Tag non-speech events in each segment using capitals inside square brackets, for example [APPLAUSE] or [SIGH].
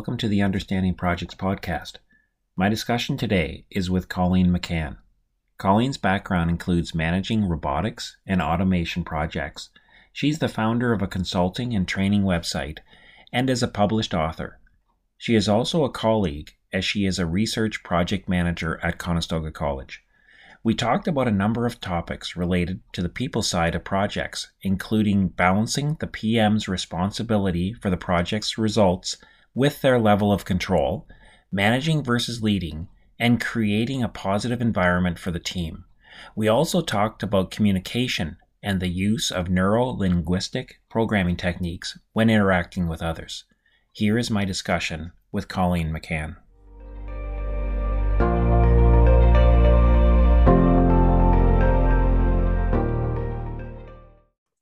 welcome to the Understanding Projects podcast. My discussion today is with Colleen McCann. Colleen's background includes managing robotics and automation projects. She's the founder of a consulting and training website and is a published author. She is also a colleague as she is a research project manager at Conestoga College. We talked about a number of topics related to the people side of projects, including balancing the PM's responsibility for the project's results with their level of control, managing versus leading, and creating a positive environment for the team. We also talked about communication and the use of neuro linguistic programming techniques when interacting with others. Here is my discussion with Colleen McCann.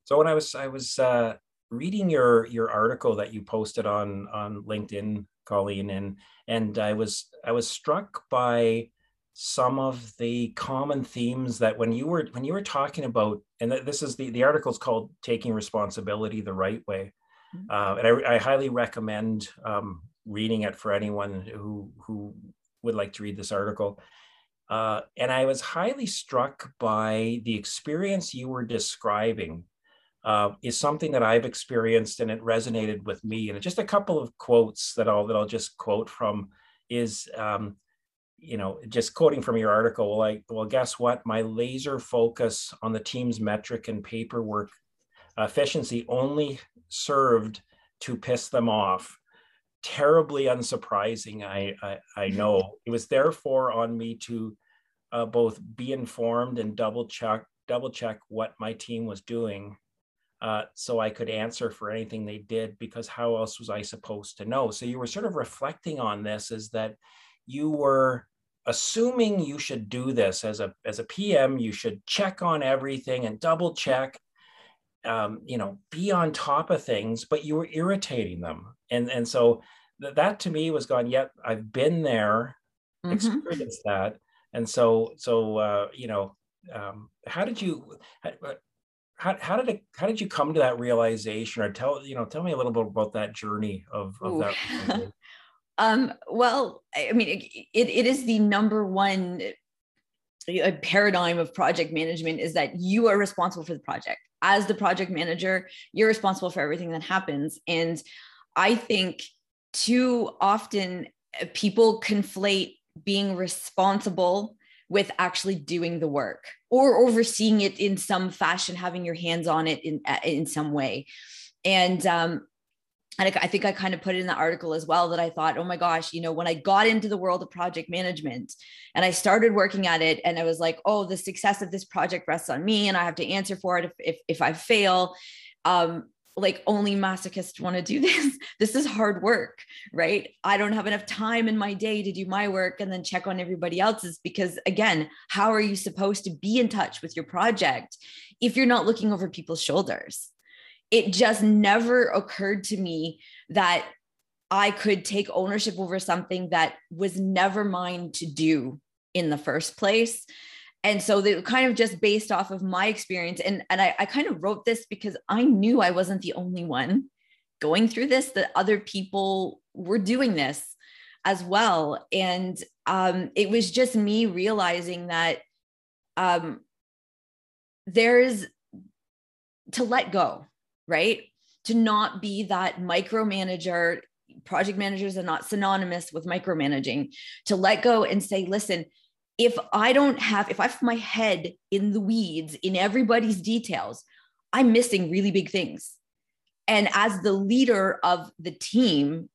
So when I was I was uh, reading your your article that you posted on on LinkedIn, Colleen, and and I was I was struck by some of the common themes that when you were when you were talking about and this is the the article is called taking responsibility the right way mm-hmm. uh, and I, I, highly recommend um, reading it for anyone who who would like to read this article uh, and i was highly struck by the experience you were describing uh, is something that I've experienced and it resonated with me. And just a couple of quotes that I'll that I'll just quote from is, um, you know, just quoting from your article. Well, I well, guess what? My laser focus on the team's metric and paperwork efficiency only served to piss them off. Terribly unsurprising, I I, I [LAUGHS] know. It was therefore on me to uh, both be informed and double check double check what my team was doing uh, so I could answer for anything they did because how else was I supposed to know? So you were sort of reflecting on this is that you were assuming you should do this as a as a PM, you should check on everything and double check, um, you know, be on top of things, but you were irritating them, and and so th- that to me was gone. Yet I've been there, mm-hmm. experienced that, and so so uh, you know, um, how did you? How, how did it how did you come to that realization? Or tell you know tell me a little bit about that journey of, of that [LAUGHS] um well i mean it, it, it is the number one uh, paradigm of project management is that you are responsible for the project. As the project manager you're responsible for everything that happens. And i think too often uh, people conflate being responsible with actually doing the work or overseeing it in some fashion, having your hands on it in uh, in some way. And um, and I, think I kind of put it in the article as well that I thought, oh my gosh, you know, when I got into the world of project management and I started working at it, and I was like, oh, the success of this project rests on me, and I have to answer for it if if, if I fail. Um, like only masochists want to do [LAUGHS] this. This is hard work, right? I don't have enough time in my day to do my work and then check on everybody else's because, again, how are you supposed to be in touch with your project if you're not looking over people's shoulders? It just never occurred to me that I could take ownership over something that was never mine to do in the first place and so they kind of just based off of my experience and and I, I kind of wrote this because i knew i wasn't the only one going through this that other people were doing this as well. And um, it was just me realizing that um, there's to let go right? To not be that micromanager project managers are not synonymous with micromanaging. To let go and say listen if I don't have, if I have my head in the weeds in everybody's details, I'm missing really big things. And as the leader of the team,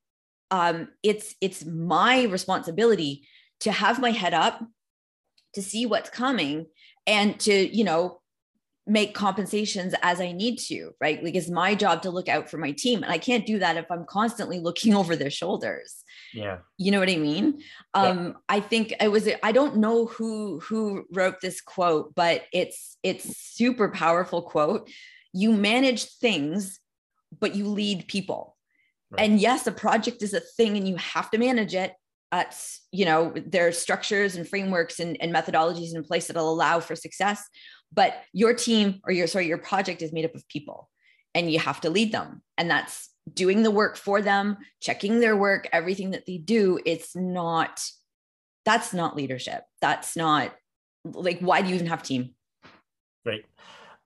um, it's it's my responsibility to have my head up, to see what's coming, and to you know make compensations as I need to, right? Like it's my job to look out for my team. And I can't do that if I'm constantly looking [LAUGHS] over their shoulders. Yeah. You know what I mean? Um, yeah. I think it was I don't know who who wrote this quote, but it's it's super powerful quote. You manage things, but you lead people. Right. And yes, a project is a thing and you have to manage it. At, you know, there are structures and frameworks and, and methodologies in place that'll allow for success but your team or your sorry your project is made up of people and you have to lead them and that's doing the work for them, checking their work, everything that they do, it's not, that's not leadership. That's not like, why do you even have team? Right.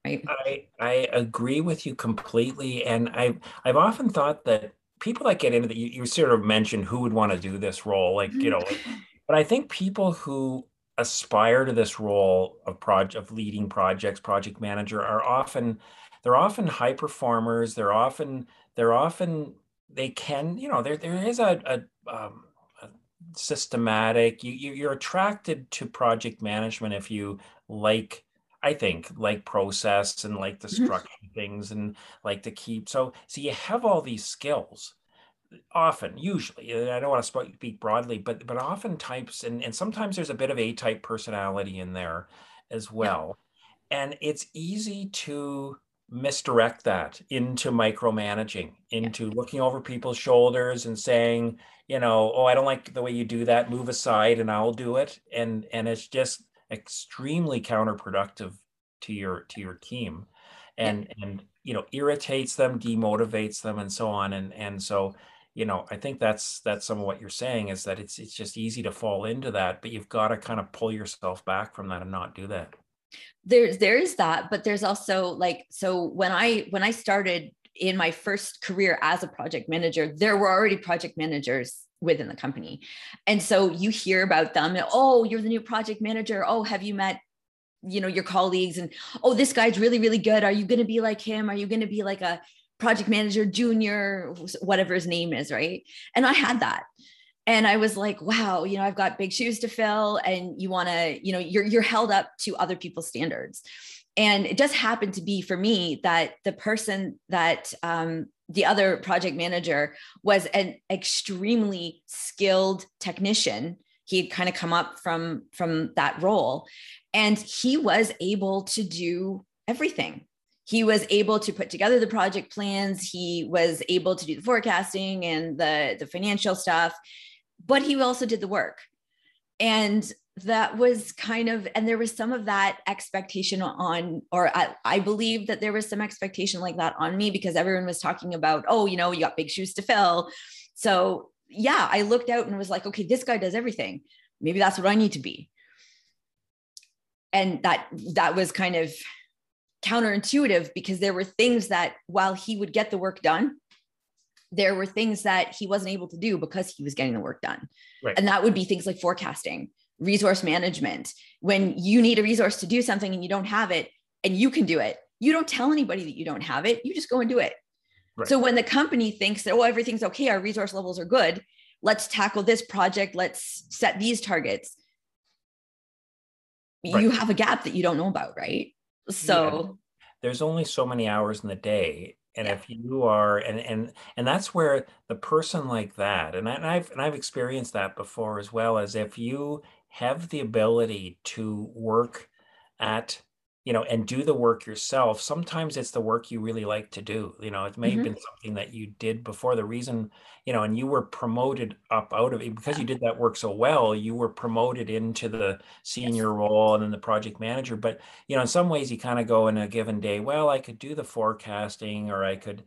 Right. I, I agree with you completely. And I've, I've often thought that people that get into that, you, you sort of mentioned who would want to do this role, like, you know, [LAUGHS] but I think people who aspire to this role of project of leading projects, project manager are often, they're often high performers. They're often they're often they can you know there there is a, a, um, a systematic you, you you're attracted to project management if you like I think like process and like the mm-hmm. structure things and like to keep so so you have all these skills often usually i don't want to speak broadly but but often types and, and sometimes there's a bit of a type personality in there as well yeah. and it's easy to misdirect that into micromanaging, into yeah. looking over people's shoulders and saying, you know, oh, I don't like the way you do that, move aside and I'll do it. And and it's just extremely counterproductive to your to your team and yeah. and you know irritates them demotivates them and so on and and so you know i think that's that's some of what you're saying is that it's it's just easy to fall into that but you've got to kind of pull yourself back from that and not do that there's there is that but there's also like so when i when i started in my first career as a project manager there were already project managers within the company. And so you hear about them and, oh you're the new project manager. Oh have you met you know your colleagues? And oh this guy's really really good. Are you going to be like him? Are you going to be like a project manager junior whatever his name is right? And i had that and i was like wow you know i've got big shoes to fill and you want to you know you're you're held up to other people's standards. And it just happened to be for me that the person that um, the other project manager was an extremely skilled technician. He had kind of come up from from that role and he was able to do everything. He was able to put together the project plans. He was able to do the forecasting and the the financial stuff but he also did the work. And that was kind of, and there was some of that expectation on, or I, I believe that there was some expectation like that on me because everyone was talking about, oh, you know, you got big shoes to fill. So yeah, I looked out and was like, okay, this guy does everything. Maybe that's what I need to be. And that that was kind of counterintuitive because there were things that while he would get the work done, there were things that he wasn't able to do because he was getting the work done. Right. And that would be things like forecasting, resource management. When you need a resource to do something and you don't have it and you can do it, you don't tell anybody that you don't have it. You just go and do it. Right. So when the company thinks that, oh, everything's okay, our resource levels are good, let's tackle this project, let's set these targets. Right. You have a gap that you don't know about, right? So yeah. there's only so many hours in the day and yeah. if you are and and and that's where the person like that and, I, and i've and i've experienced that before as well as if you have the ability to work at you know and do the work yourself sometimes it's the work you really like to do you know it may mm-hmm. have been something that you did before the reason you know and you were promoted up out of it because you did that work so well you were promoted into the senior yes. role and then the project manager but you know in some ways you kind of go in a given day well i could do the forecasting or i could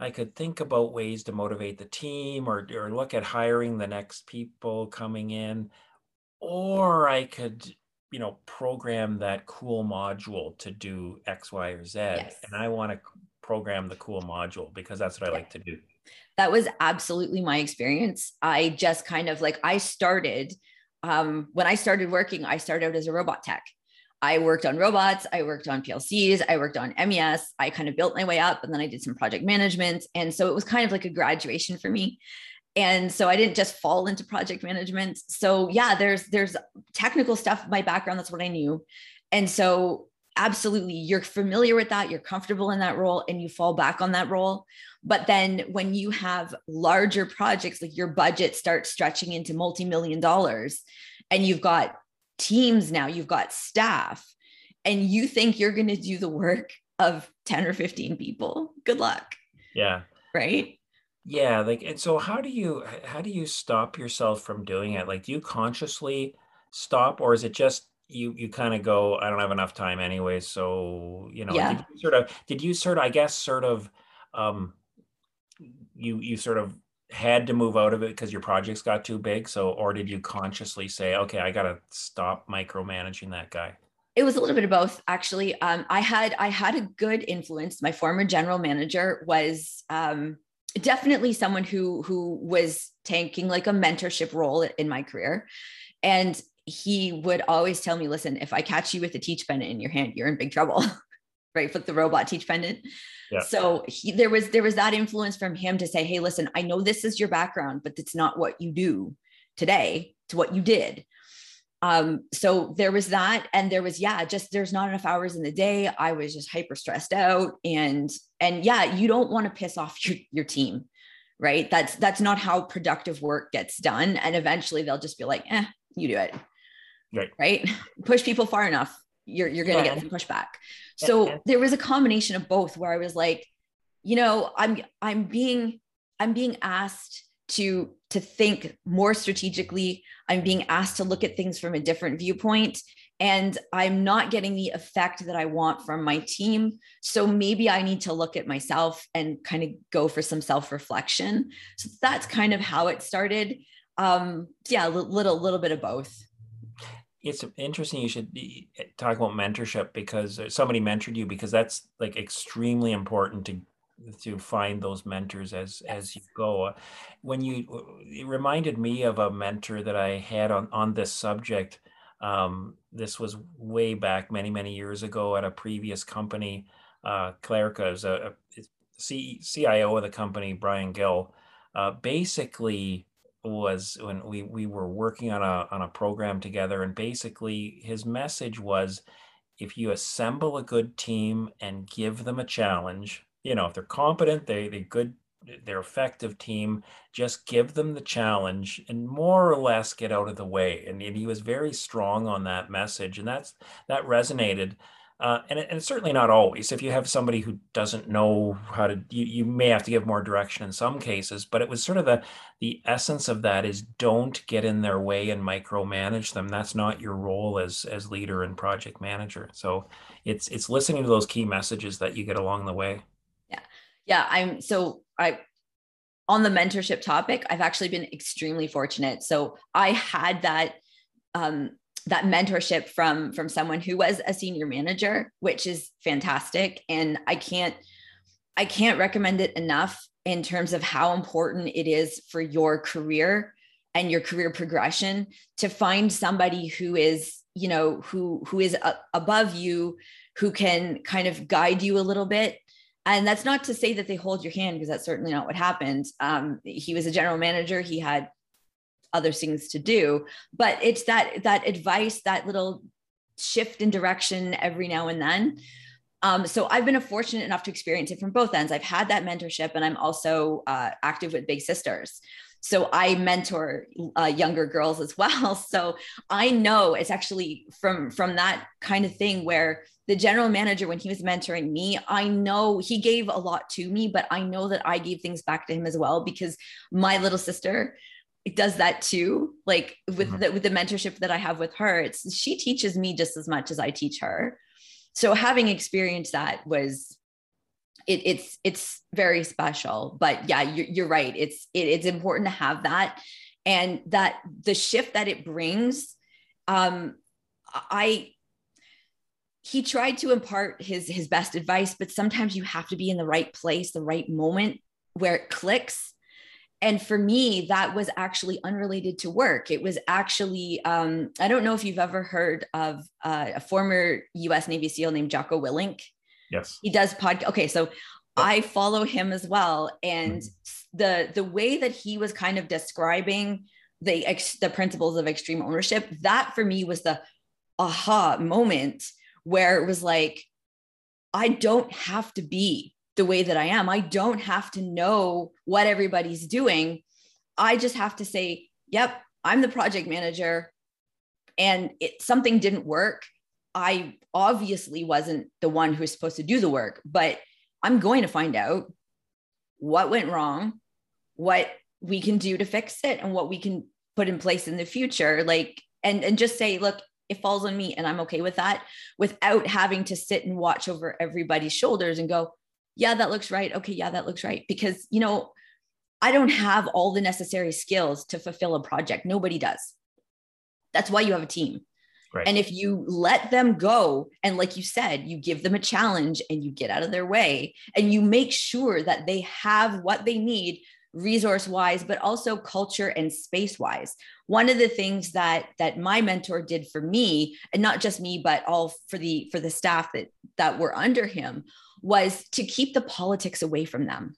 I could think about ways to motivate the team or, or look at hiring the next people coming in, or I could you know program that cool module to do x y or z yes. and i want to program the cool module because that's what i like to do that was absolutely my experience i just kind of like i started um, when i started working i started out as a robot tech I worked on robots, I worked on PLCs, I worked on MES. I kind of built my way up and then I did some project management. And so it was kind of like a graduation for me and so i didn't just fall into project management. So yeah there's there's technical stuff my background that's what i knew. And so absolutely you're familiar with that you're comfortable in that role and you fall back on that role. But then when you have larger projects like your budget starts stretching into multi-million dollars and you've got teams now you've got staff and you think you're going to do the work of 10 or 15 people good luck. Yeah. Right yeah like and so how do you how do you stop yourself from doing it? Like do you consciously stop or is it just you you kind of go i don't have enough time anyway so you know yeah. did you sort of did you sort of i guess sort of um you you sort of had to move out of it because your projects got too big so or did you consciously say okay i gotta stop micromanaging that guy it was a little bit of both actually. Um, i had i had a good influence. My former general manager was um, definitely someone who who was taking like a mentorship role in my career. And he would always tell me listen if i catch you with a teach pendant in your hand you're in big trouble. [LAUGHS] Right? With the robot teach pendant. Yeah. so he, there was there was that influence from him to say hey listen i know this is your background but it's not what you do today it's what you did um, so there was that, and there was, yeah, just there's not enough hours in the day. I was just hyper stressed out. And and yeah, you don't want to piss off your, your team, right? That's that's not how productive work gets done. And eventually they'll just be like, eh, you do it. Right. Right. [LAUGHS] Push people far enough, you're you're gonna yeah. get some pushback. So yeah. there was a combination of both where I was like, you know, I'm I'm being I'm being asked to to think more strategically. I'm being asked to look at things from a different viewpoint and i'm not getting the effect that i want from my team. So maybe i need to look at myself and kind of go for some self reflection so that's kind of how it started. Um yeah a little little bit of both. It's interesting you should talk about mentorship because somebody mentored you because that's like extremely important to to find those mentors as as you go. When you it reminded me of a mentor that i had on on this subject um, this was way back many many years ago at a previous company. Uh Clarica is a, a C, cio of the company brian gill. Uh, basically was when we we were working on a on a program together and basically his message was if you assemble a good team and give them a challenge you know, if they're competent, they they good, they're effective team. Just give them the challenge and more or less get out of the way. And, and he was very strong on that message, and that's that resonated. Uh, and, and, certainly not always. If you have somebody who doesn't know how to, you, you may have to give more direction in some cases. But it was sort of the the essence of that is don't get in their way and micromanage them. That's not your role as as leader and project manager. So it's it's listening to those key messages that you get along the way yeah i'm so i on the mentorship topic i've actually been extremely fortunate. So i had that um that mentorship from from someone who was a senior manager which is fantastic. And i can't i can't recommend it enough in terms of how important it is for your career and your career progression to find somebody who is you know who who is above you who can kind of guide you a little bit and that's not to say that they hold your hand because that's certainly not what happened um, he was a general manager he had other things to do but it's that that advice that little shift in direction every now and then um, so I've been fortunate enough to experience it from both ends. I've had that mentorship, and I'm also uh, active with Big Sisters. So I mentor uh, younger girls as [LAUGHS] well. So I know it's actually from from that kind of thing where the general manager when he was mentoring me i know he gave a lot to me but i know that i gave things back to him as well because my little sister does that too. Like with mm-hmm. the, with the mentorship that i have with her it's she teaches me just as much as i teach her. So having experienced that was it, it's it's very special. But yeah you're, you're right. It's it, it's important to have that. And that the shift that it brings um i he tried to impart his his best advice but sometimes you have to be in the right place the right moment where it clicks. And for me that was actually unrelated to work. It was actually um, i don't know if you've ever heard of uh, a former us navy seal named jocko willink. Yes. He does podcast okay so i follow him as well. And mm-hmm. the the way that he was kind of describing the ex, the principles of extreme ownership that for me was the aha moment where it was like, I don't have to be the way that I am. I don't have to know what everybody's doing. I just have to say, yep, I'm the project manager and it something didn't work. I obviously wasn't the one who was supposed to do the work, but I'm going to find out what went wrong, what we can do to fix it and what we can put in place in the future like and and just say look it falls on me and I'm okay with that without having to sit and watch over everybody's shoulders and go, yeah, that looks right. Okay, yeah, that looks right. Because, you know, I don't have all the necessary skills to fulfill a project. Nobody does. That's why you have a team. Right. And if you let them go, and like you said, you give them a challenge and you get out of their way and you make sure that they have what they need resource wise but also culture and space wise one of the things that that my mentor did for me and not just me but all for the for the staff that that were under him was to keep the politics away from them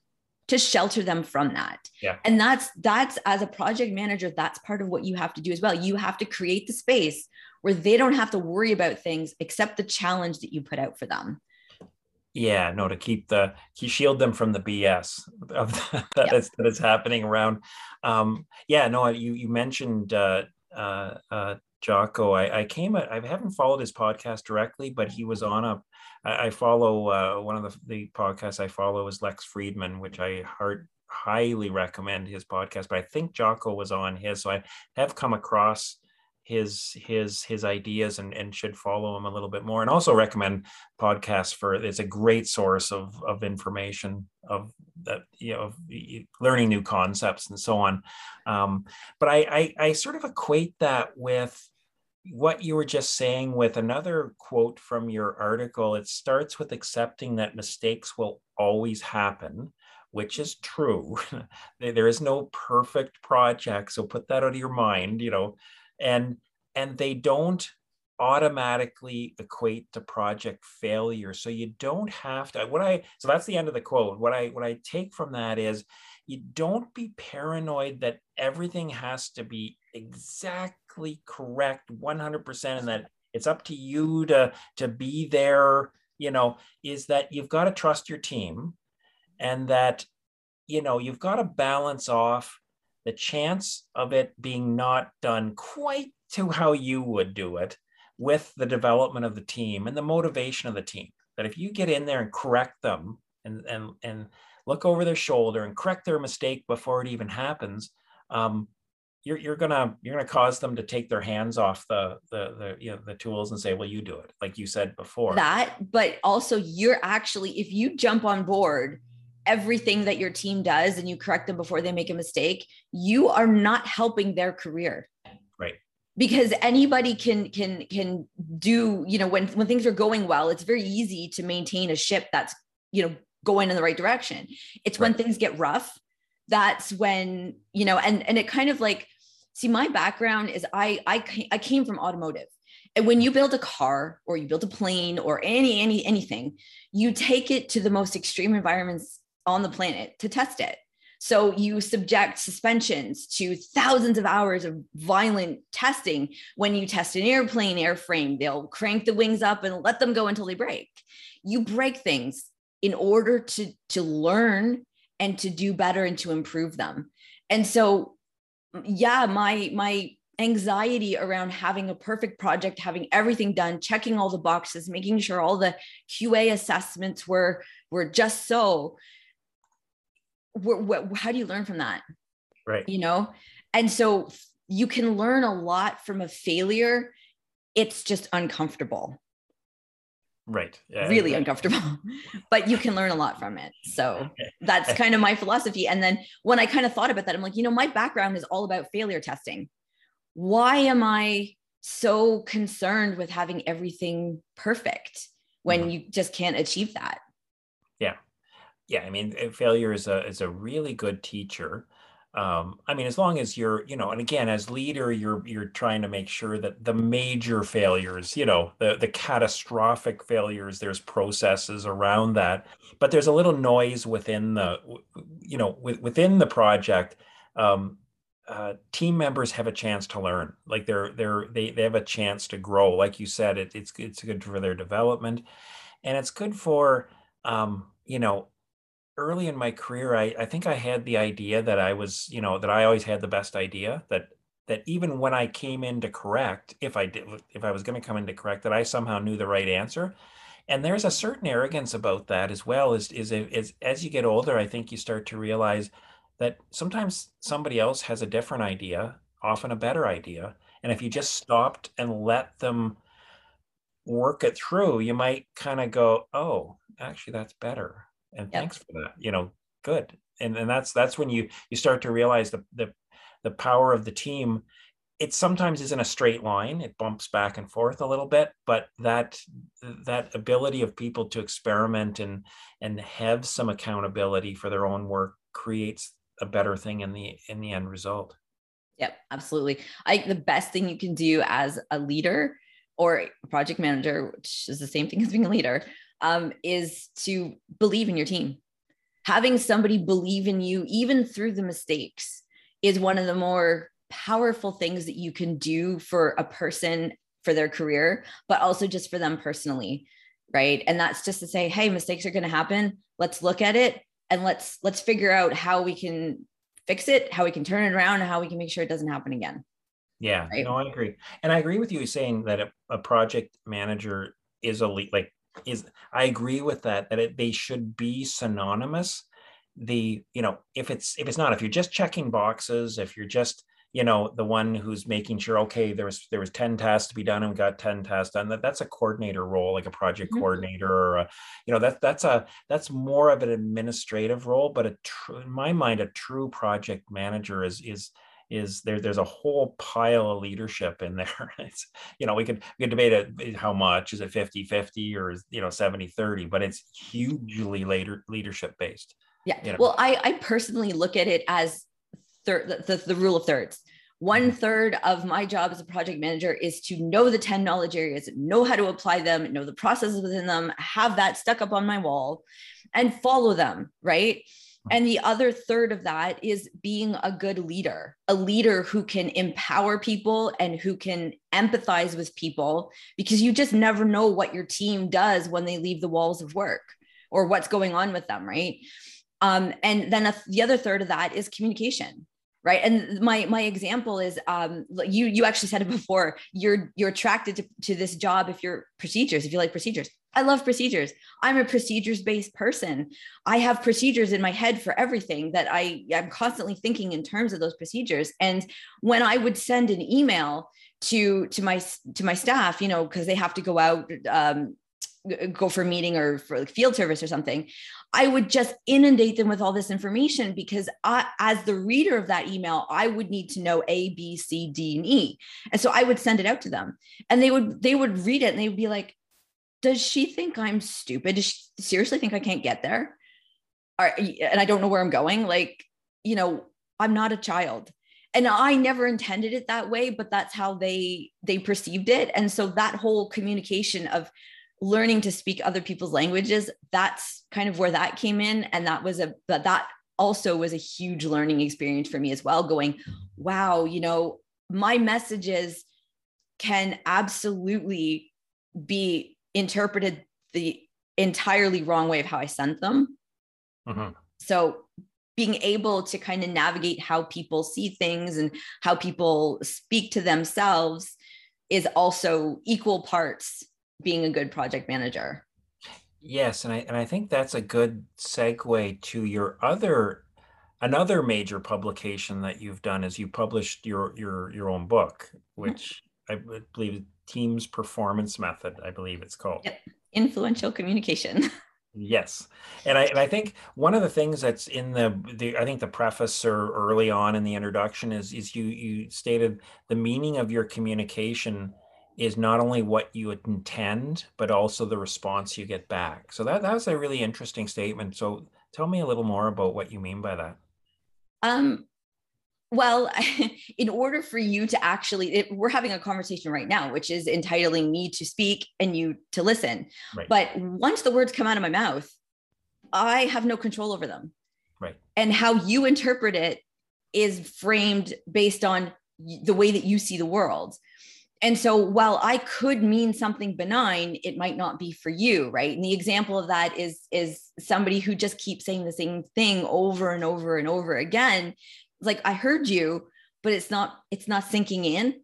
to shelter them from that. Yeah. and that's that's as a project manager that's part of what you have to do as well. You have to create the space where they don't have to worry about things except the challenge that you put out for them yeah no to keep the keep shield them from the bs [LAUGHS] of the, that, yep. is, that is happening around um yeah no you you mentioned uh uh, uh Jocko, I, I came, I haven't followed his podcast directly, but he was on a I, I follow uh, one of the, the podcasts I follow is Lex Fridman which I heart highly recommend his podcast. But I think Jocko was on his, so I have come across his his his ideas and, and should follow him a little bit more and also recommend podcasts for it's a great source of of information of that you know learning new concepts and so on. Um, but I, I i sort of equate that with what you were just saying with another quote from your article, it starts with accepting that mistakes will always happen, which is true. [LAUGHS] there is no perfect project, so put that out of your mind, you know, and and they don't automatically equate to project failure. So you don't have to. What I so that's the end of the quote. What I what I take from that is you don't be paranoid that everything has to be exactly correct 100% and that it's up to you to to be there you know is that you've got to trust your team and that you know you've got to balance off the chance of it being not done quite to how you would do it with the development of the team and the motivation of the team that if you get in there and correct them and and and look over their shoulder and correct their mistake before it even happens, um, you're, you're gonna you're gonna cause them to take their hands off the the the you know the tools and say, well, you do it, like you said before. That, but also you're actually if you jump on board everything that your team does and you correct them before they make a mistake, you are not helping their career. Right because anybody can can can do you know when when things are going well it's very easy to maintain a ship that's you know going in the right direction. It's right. when things get rough. That's when, you know, and and it kind of like see my background is I I I came from automotive. And when you build a car or you build a plane or any any anything, you take it to the most extreme environments on the planet to test it. So you subject suspensions to thousands of hours of violent testing. When you test an airplane airframe, they'll crank the wings up and let them go until they break. You break things in order to to learn and to do better and to improve them and so yeah my my anxiety around having a perfect project having everything done checking all the boxes making sure all the qa assessments were were just so how do you learn from that? Right. You know? And so you can learn a lot from a failure. It's just uncomfortable. Right. Yeah, really uncomfortable [LAUGHS] but you can learn a lot from it. So that's [LAUGHS] kind of my philosophy. And then when i kind of thought about that i'm like you know my background is all about failure testing. Why am i so concerned with having everything perfect when mm-hmm. you just can't achieve that yeah i mean failure is a is a really good teacher um, I mean, as long as you're, you know, and again, as leader, you're you're trying to make sure that the major failures, you know, the the catastrophic failures, there's processes around that, but there's a little noise within the, you know, within the project. Um, uh, team members have a chance to learn, like they're they're they they have a chance to grow. Like you said, it, it's it's good for their development, and it's good for um, you know early in my career, I, I think I had the idea that I was, you know, that I always had the best idea that that even when I came in to correct, if I did, if I was going to come in to correct, that I somehow knew the right answer. And there's a certain arrogance about that as well. Is is, is as you get older, I think you start to realize that sometimes somebody else has a different idea, often a better idea, and if you just stopped and let them work it through, you might kind of go, "Oh, actually, that's better." And yep. thanks for that you know good. And and that's that's when you you start to realize the the the power of the team. It sometimes isn't a straight line. It bumps back and forth a little bit but that that ability of people to experiment and and have some accountability for their own work creates a better thing in the in the end result. Yep absolutely. I the best thing you can do as a leader or a project manager which is the same thing as being a leader um, is to believe in your team having somebody believe in you even through the mistakes is one of the more powerful things that you can do for a person for their career, but also just for them personally. Right. And that's just to say, hey, mistakes are going to happen. Let's look at it and let's let's figure out how we can fix it, how we can turn it around, and how we can make sure it doesn't happen again. Yeah, right? no, I agree, and I agree with you saying that a, a project manager is a lead, like is. I agree with that that it, they should be synonymous. The you know if it's if it's not if you're just checking boxes, if you're just you know the one who's making sure okay there was there was 10 tasks to be done and we got 10 tasks done that that's a coordinator role like a project mm-hmm. coordinator or a, you know that that's a that's more of an administrative role but a true in my mind a true project manager is is is there there's a whole pile of leadership in [LAUGHS] there it's you know we could we could debate it how much is it 50 50 or you know 70 30 but it's hugely later leadership based yeah you know? well i i personally look at it as third the, the, the rule of thirds one mm-hmm. of my job as a project manager is to know the 10 knowledge areas, know how to apply them, know the processes within them, have that stuck up on my wall and follow them, right? And the other third of that is being a good leader, a leader who can empower people and who can empathize with people because you just never know what your team does when they leave the walls of work or what's going on with them, right? Um, and then a, the other third of that is communication right and my my example is um you you actually said it before you're you're attracted to, to this job if you're procedures if you like procedures i love procedures. I'm a procedures based person. I have procedures in my head for everything that i i'm constantly thinking in terms of those procedures. And when i would send an email to to my to my staff you know because they have to go out um go for a meeting or for like field service or something I would just inundate them with all this information because I, as the reader of that email, I would need to know A, B, C, D, and E. And so I would send it out to them. And they would, they would read it and they would be like, does she think I'm stupid? Does she seriously think I can't get there? Or, and I don't know where I'm going. Like, you know, I'm not a child and i never intended it that way but that's how they they perceived it and so that whole communication of learning to speak other people's languages that's kind of where that came in and that was a but that also was a huge learning experience for me as well going wow you know my messages can absolutely be interpreted the entirely wrong way of how i sent them mm-hmm. so being able to kind of navigate how people see things and how people speak to themselves is also equal parts being a good project manager. Yes, and I and I think that's a good segue to your other another major publication that you've done is you published your your your own book, mm-hmm. which I believe Teams Performance Method, I believe it's called. Yep. Influential communication. [LAUGHS] Yes, and I and I think one of the things that's in the the I think the preface or early on in the introduction is is you you stated the meaning of your communication is not only what you intend, but also the response you get back. So that that's a really interesting statement. So tell me a little more about what you mean by that. Um, well, [LAUGHS] in order for you to actually, it, we're having a conversation right now, which is entitling me to speak and you to listen. Right. But once the words come out of my mouth, I have no control over them. Right. And how you interpret it is framed based on the way that you see the world and so while i could mean something benign it might not be for you right and the example of that is is somebody who just keeps saying the same thing over and over and over again like i heard you but it's not it's not sinking in.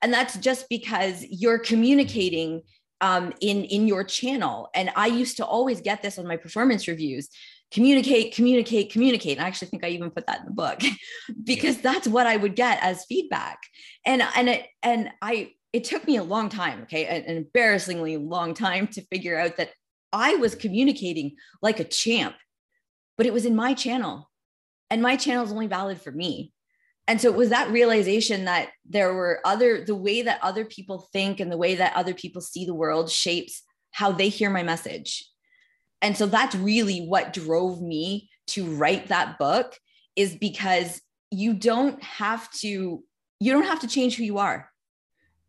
And that's just because you're communicating um, in in your channel. And i used to always get this on my performance reviews communicate communicate communicate. And i actually think i even put that in the book [LAUGHS] because that's what i would get as feedback. And and it and i it took me a long time okay? An embarrassingly long time to figure out that i was communicating like a champ but it was in my channel and my channel is only valid for me. And so it was that realization that there were other the way that other people think and the way that other people see the world shapes how they hear my message. And so that's really what drove me to write that book is because you don't have to you don't have to change who you are.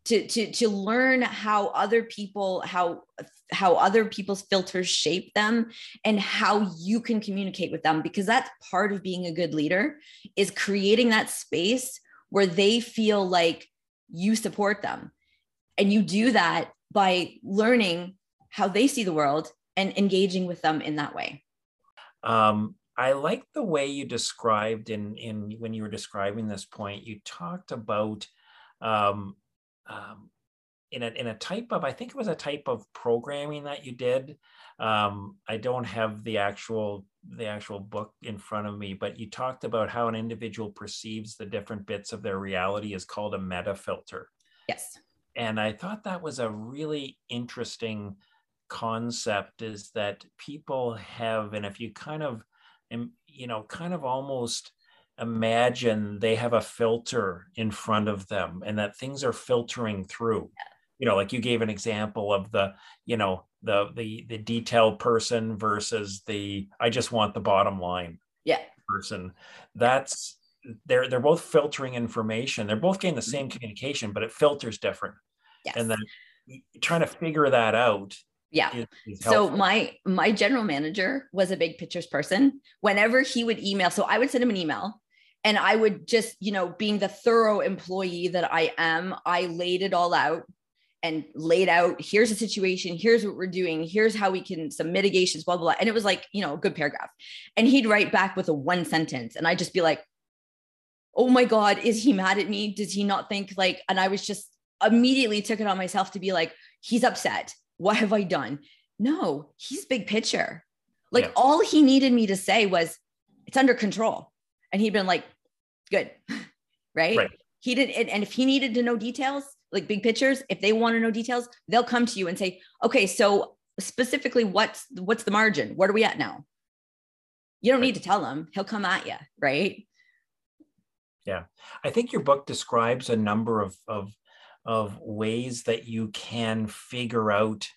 To to to learn how other people how how other people's filters shape them and how you can communicate with them because that's part of being a good leader is creating that space where they feel like you support them. And you do that by learning how they see the world and engaging with them in that way. Um, i like the way you described in in when you were describing this point you talked about um, um, in a in a type of I think it was a type of programming that you did. Um, I don't have the actual the actual book in front of me, but you talked about how an individual perceives the different bits of their reality is called a meta filter. Yes. And I thought that was a really interesting concept is that people have, and if you kind of, you know, kind of almost imagine they have a filter in front of them and that things are filtering through you know like you gave an example of the you know the the the detailed person versus the i just want the bottom line yeah. person. That's they're they're both filtering information. They're both getting the same mm-hmm. communication but it filters different. Yes. and then trying to figure that out yeah. is, is so my my general manager was a big pictures person. Whenever he would email so i would send him an email and I would just, you know, being the thorough employee that I am, I laid it all out and laid out here's the situation, here's what we're doing, here's how we can some mitigations, blah, blah, blah. And it was like, you know, a good paragraph. And he'd write back with a one sentence. And I'd just be like, oh my God, is he mad at me? Does he not think like, and I was just immediately took it on myself to be like, he's upset. What have I done? No, he's big picture. Like yeah. all he needed me to say was, it's under control and he'd been like, good, [LAUGHS] right? right. He didn't, and if he needed to know details, like big pictures, if they want to know details, they'll come to you and say, okay, so specifically, what's what's the margin? What are we at now? You don't need to tell him; he'll come at you, right? Yeah, I think your book describes a number of of of ways that you can figure out,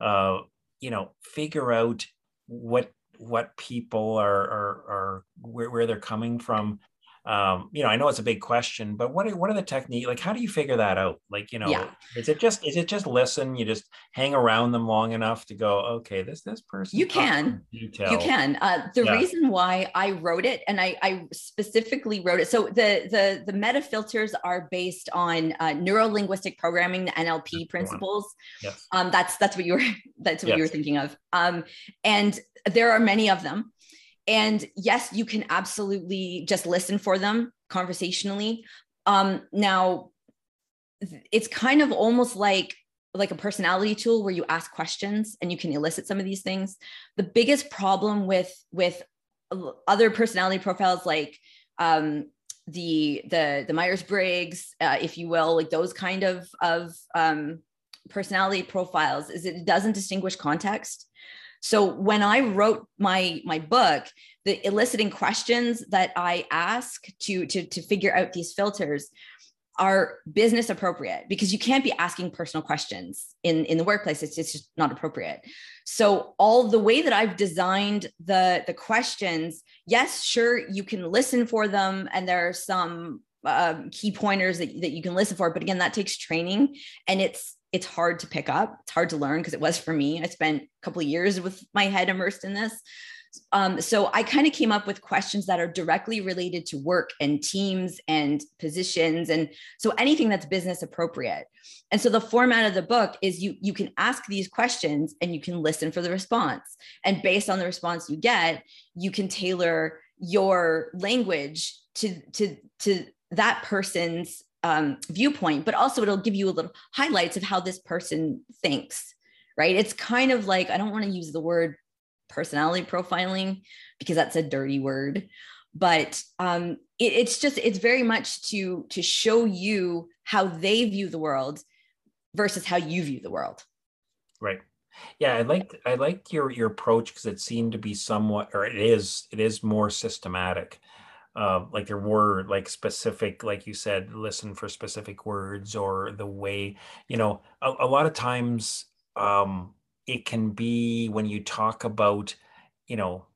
uh, you know, figure out what what people are are, are where, where they're coming from um, you know, I know it's a big question, but what are, what are the technique? Like, how do you figure that out? Like, you know, yeah. is it just, is it just listen? You just hang around them long enough to go, okay, this, this person. You can, you can, uh, the yeah. reason why I wrote it and I, I specifically wrote it. So the, the, the meta filters are based on uh, neuro linguistic programming, the NLP that's principles. Yes. Um, that's, that's what you were, [LAUGHS] that's what yes. you were thinking of. Um, and there are many of them. And yes, you can absolutely just listen for them conversationally. Um, now, it's kind of almost like like a personality tool where you ask questions and you can elicit some of these things. The biggest problem with with other personality profiles like um, the the the Myers Briggs, uh, if you will, like those kind of of um, personality profiles, is it doesn't distinguish context. So when I wrote my my book, the eliciting questions that I ask to to to figure out these filters are business appropriate because you can't be asking personal questions in in the workplace. It's, it's just not appropriate. So all the way that i've designed the the questions yes sure you can listen for them and there are some um, key pointers that, that you can listen for but again that takes training and it's it's hard to pick up. It's hard to learn because it was for me. I spent a couple of years with my head immersed in this. Um, so I kind of came up with questions that are directly related to work and teams and positions, and so anything that's business appropriate. And so the format of the book is you you can ask these questions and you can listen for the response, and based on the response you get, you can tailor your language to to to that person's um, viewpoint, but also it'll give you a little highlights of how this person thinks, right? It's kind of like, I don't want to use the word personality profiling because that's a dirty word, but um, it, it's just, it's very much to, to show you how they view the world versus how you view the world. Right. Yeah, I like I like your your approach because it seemed to be somewhat, or it is it is more systematic. Uh, like there were like specific, like you said, listen for specific words or the way you know. A, a lot of times, um, it can be when you talk about, you know,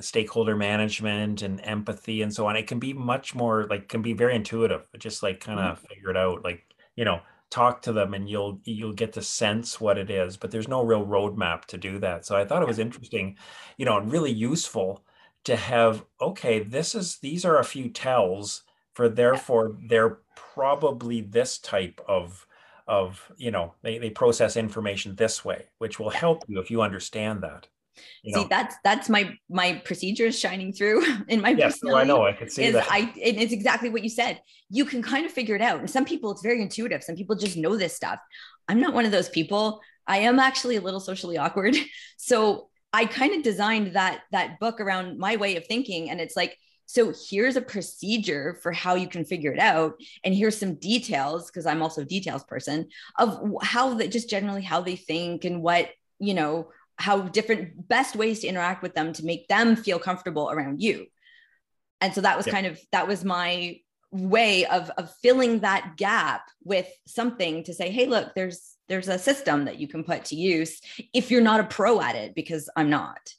stakeholder management and empathy and so on. It can be much more like can be very intuitive. Just like kind of mm-hmm. figure it out, like you know talk to them and you'll you'll get to sense what it is but there's no real roadmap to do that so i thought it was interesting you know and really useful to have okay this is these are a few tells for therefore they're probably this type of of you know they, they process information this way which will help you if you understand that you see know. that's that's my my procedures shining through [LAUGHS] in my yes i know i can see is that. I and it's exactly what you said. You can kind of figure it out and some people it's very intuitive some people just know this stuff. I'm not one of those people. I am actually a little socially awkward [LAUGHS] so i kind of designed that that book around my way of thinking and it's like so here's a procedure for how you can figure it out and here's some details because i'm also a details person of how that just generally how they think and what you know how different best ways to interact with them to make them feel comfortable around you and so that was yeah. kind of that was my way of of filling that gap with something to say hey look there's there's a system that you can put to use if you're not a pro at it because i'm not.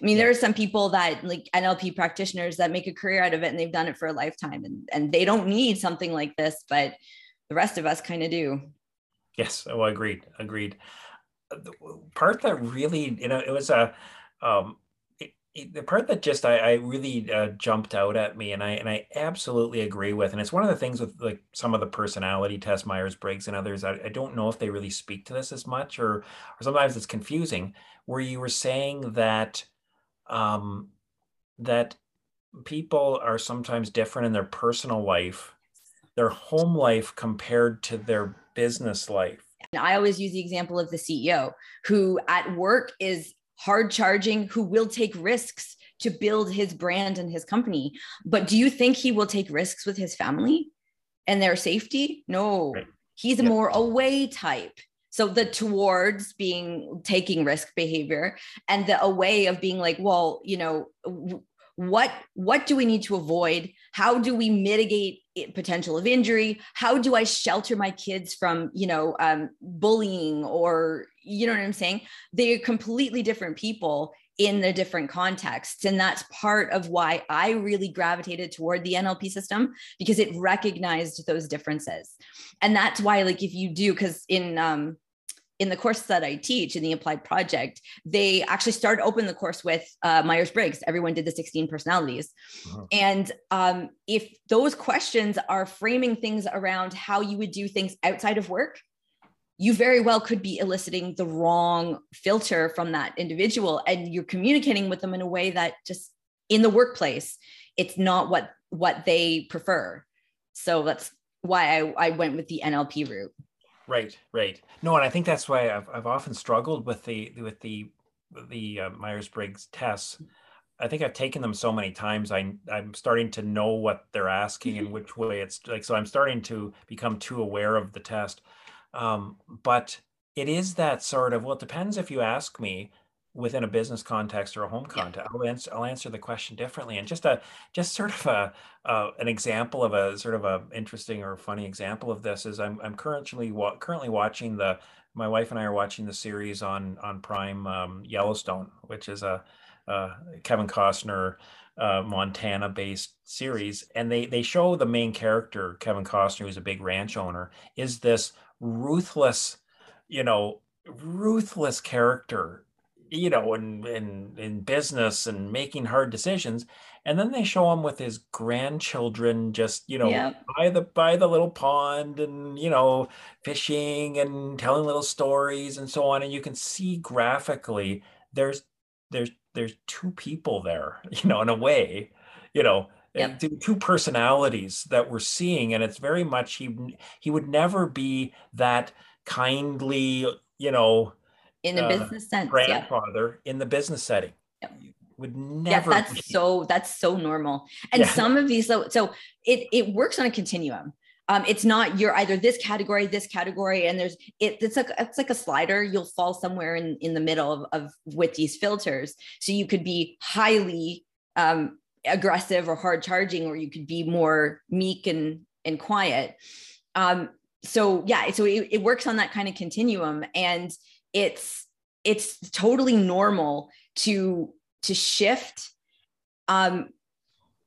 I mean yeah. there are some people that like nlp practitioners that make a career out of it and they've done it for a lifetime and and they don't need something like this but the rest of us kind of do. Yes. Oh agreed. Agreed. The part that really, you know, it was a, um, the part that just I, I really uh, jumped out at me, and I and I absolutely agree with, and it's one of the things with like some of the personality test, Myers Briggs, and others. I, I don't know if they really speak to this as much, or or sometimes it's confusing. Where you were saying that, um, that people are sometimes different in their personal life, their home life compared to their business life And I always use the example of the CEO who at work is hard charging, who will take risks to build his brand and his company. But do you think he will take risks with his family and their safety? No, right. he's a more away type. So the towards being taking risk behavior and the away of being like, well, you know, what what do we need to avoid? How do we mitigate potential of injury? How do i shelter my kids from you know um, bullying or you know what i'm saying? They're completely different people in the different contexts. And that's part of why i really gravitated toward the nlp system because it recognized those differences. And that's why like if you do because in um in the course that I teach in the applied project, they actually started open the course with uh, Myers Briggs. Everyone did the 16 personalities. Uh-huh. And um, if those questions are framing things around how you would do things outside of work, you very well could be eliciting the wrong filter from that individual. And you're communicating with them in a way that just in the workplace, it's not what what they prefer. So that's why I, I went with the NLP route. Right, right. No, and I think that's why I've I've often struggled with the with the the uh, Myers Briggs tests. I think I've taken them so many times. I I'm starting to know what they're asking and which way it's like. So I'm starting to become too aware of the test. Um, but it is that sort of well, it depends if you ask me within a business context or a home context yeah. I'll, answer, I'll answer the question differently and just a just sort of a uh, an example of a sort of a interesting or funny example of this is i'm, I'm currently wa- currently watching the my wife and i are watching the series on on prime um, yellowstone which is a, a kevin costner uh, montana based series and they they show the main character kevin costner who's a big ranch owner is this ruthless you know ruthless character you know, in in in business and making hard decisions. And then they show him with his grandchildren, just you know, yep. by the by the little pond, and you know, fishing and telling little stories and so on. And you can see graphically, there's there's there's two people there, [LAUGHS] you know, in a way, you know, eh, yep. two personalities that we're seeing, and it's very much he he would never be that kindly, you know in a uh, business sense grandfather yeah. in the business setting yep. would never yeah, that's be. so that's so normal and yeah. some of these so so it it works on a continuum um, it's not you're either this category this category and there's it, it's like it's like a slider you'll fall somewhere in in the middle of, of with these filters so you could be highly um, aggressive or hard charging or you could be more meek and and quiet um, so yeah so it, it works on that kind of continuum and it's it's totally normal to to shift um,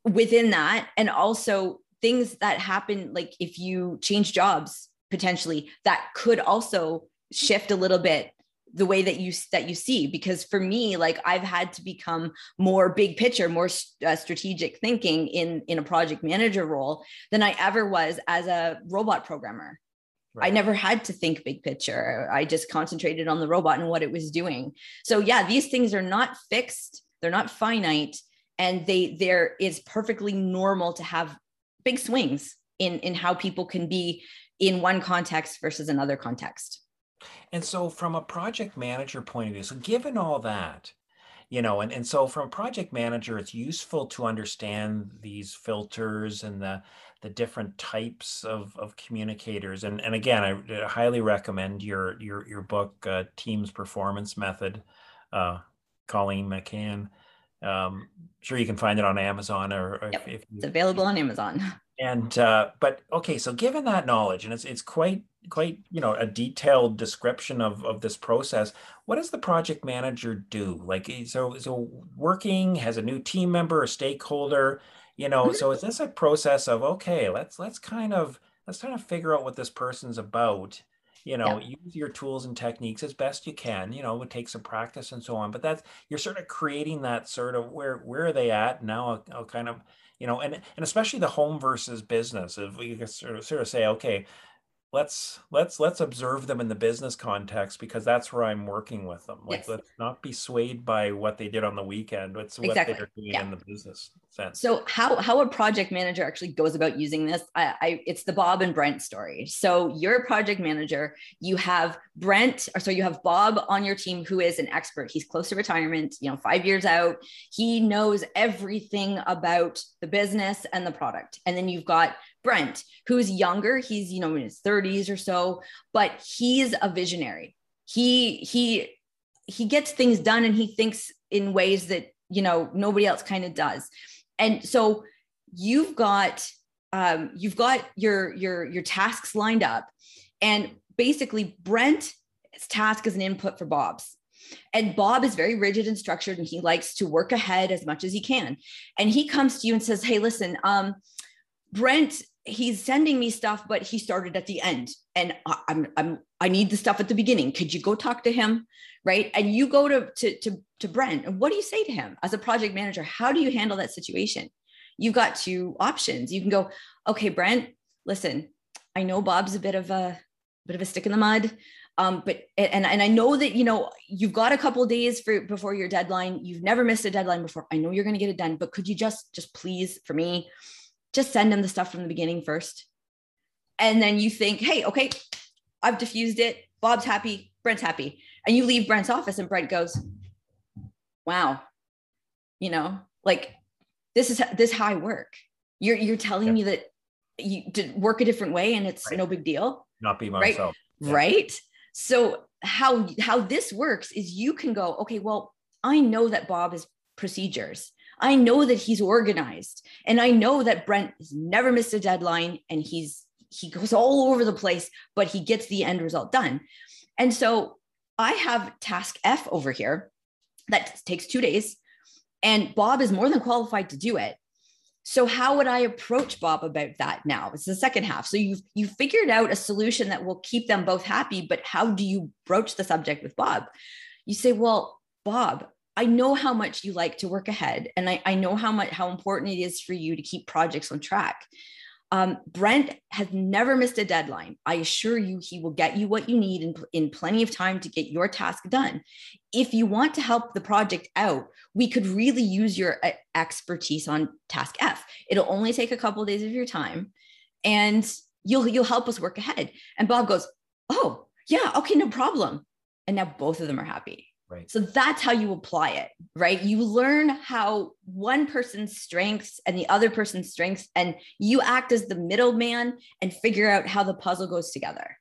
within that. And also things that happen like if you change jobs potentially that could also shift a little bit the way that you that you see. Because for me like i've had to become more big picture more uh, strategic thinking in in a project manager role than i ever was as a robot programmer right. i never had to think big picture. I just concentrated on the robot and what it was doing. So yeah these things are not fixed. They're not finite and they there is perfectly normal to have big swings in in how people can be in one context versus another context. And so from a project manager point of view so given all that you know and, and so from a project manager it's useful to understand these filters and the the different types of, of communicators and, and again I, highly recommend your your your book uh, teams performance method uh, colleen mccann um, sure you can find it on Amazon or, or yep. if, if you, it's available on Amazon. [LAUGHS] And uh, but okay, so given that knowledge, and it's it's quite quite you know a detailed description of of this process. What does the project manager do? Like eh, so so working has a new team member or stakeholder. You know, so is this a process of okay, let's let's kind of let's kind of figure out what this person's about you know yeah. use your tools and techniques as best you can you know it takes some practice and so on but that's you're sort of creating that sort of where where are they at now I'll, I'll kind of you know and and especially the home versus business if we can sort of sort of say okay let's let's let's observe them in the business context because that's where I'm working with them. Like yes. let's not be swayed by what they did on the weekend. It's what exactly. they're doing yeah. in the business sense. So how how a project manager actually goes about using this, I, I it's the Bob and Brent story. So you're a project manager. You have Brent, or so you have Bob on your team who is an expert. He's close to retirement. You know, five years out. He knows everything about the business and the product. And then you've got Brent, who's younger. He's, you know, in his 30s or so, but he's a visionary. He he he gets things done and he thinks in ways that, you know, nobody else kind of does. And so you've got um, you've got your your your tasks lined up and basically Brent's task is an input for Bob's. And Bob is very rigid and structured and he likes to work ahead as much as he can. And he comes to you and says, Hey, listen, um, Brent he's sending me stuff, but he started at the end, and I'm I'm I need the stuff at the beginning. Could you go talk to him, right? And you go to to to, to Brent, and what do you say to him as a project manager? How do you handle that situation? You've got two options. You can go, okay, Brent, listen, I know Bob's a bit of a bit of a stick in the mud. Um, but and and I know that you know you've got a couple days for before your deadline. You've never missed a deadline before. I know you're going to get it done, but could you just just please for me just send them the stuff from the beginning first. And then you think, hey, okay, I've diffused it. Bob's happy, Brent's happy. And you leave Brent's office and Brent goes, wow, you know, like this is this how I work. You're you're telling yeah. me that you did work a different way and it's right. no big deal. Not be myself. Right? Yeah. right. So how how this works is you can go, okay, well, I know that Bob is procedures. I know that he's organized and I know that Brent has never missed a deadline and he's he goes all over the place, but he gets the end result done. And so I have task F over here that takes two days, and Bob is more than qualified to do it. So how would I approach Bob about that now? It's the second half. So you've you figured out a solution that will keep them both happy, but how do you broach the subject with Bob? You say, well, Bob, I know how much you like to work ahead, and I, I know how much how important it is for you to keep projects on track. Um, Brent has never missed a deadline. I assure you, he will get you what you need in, in plenty of time to get your task done. If you want to help the project out, we could really use your uh, expertise on task F. It'll only take a couple of days of your time, and you'll you'll help us work ahead. And Bob goes, "Oh, yeah, okay, no problem." And now both of them are happy Right. So that's how you apply it, right? You learn how one person's strengths and the other person's strengths, and you act as the middleman and figure out how the puzzle goes together.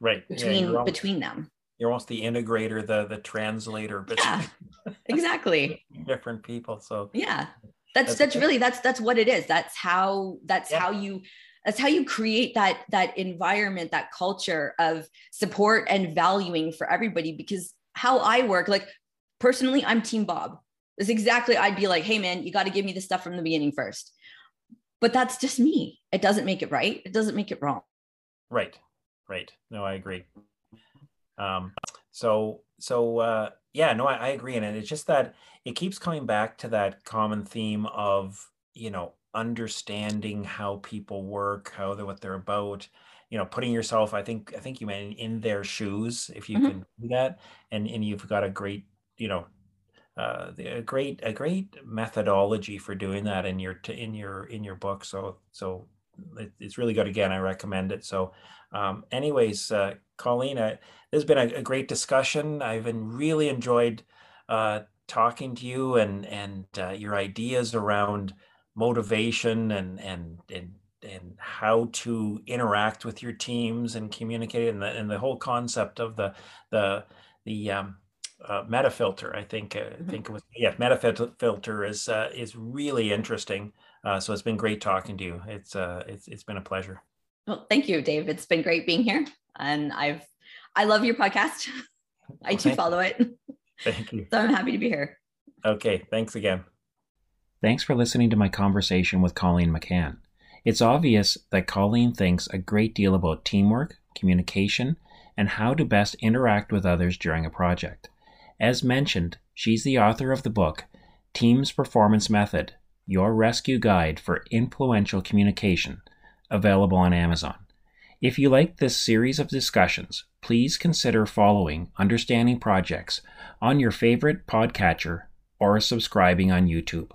Right. Between yeah, almost, between them. You're almost the integrator, the the translator yeah, [LAUGHS] exactly. different people. So yeah. That's that's, that's really that's that's what it is. That's how that's yeah. how you that's how you create that that environment that culture of support and valuing for everybody because how I work. Like personally, I'm Team Bob. That's exactly I'd be like, hey man, you got to give me the stuff from the beginning first. But that's just me. It doesn't make it right. It doesn't make it wrong. Right. Right. No, I agree. Um, so so uh yeah, no, I, I agree. And it's just that it keeps coming back to that common theme of, you know, understanding how people work, how they're what they're about, you know putting yourself i think i think you mean in their shoes if you mm-hmm. can do that and and you've got a great you know uh, a great a great methodology for doing that in your in your in your book so so it's really good. Again i recommend it. So um anyways uh colleen uh, this has been a, a, great discussion. I've been really enjoyed uh talking to you and and uh, your ideas around motivation and and and and how to interact with your teams and communicate and the, and the whole concept of the the the um, uh, meta filter i think uh, mm-hmm. i think it was yeah meta filter is uh, is really interesting. Uh, so it's been great talking to you. It's uh it's, it's been a pleasure. Well thank you dave. It's been great being here and i've i love your podcast. [LAUGHS] I too follow it. Thank you. So i'm happy to be here. Okay thanks again. Thanks for listening to my conversation with colleen mccann it's obvious that Colleen thinks a great deal about teamwork, communication, and how to best interact with others during a project. As mentioned, she's the author of the book Teams Performance Method Your Rescue Guide for Influential Communication, available on Amazon. If you like this series of discussions, please consider following Understanding Projects on your favorite podcatcher or subscribing on YouTube.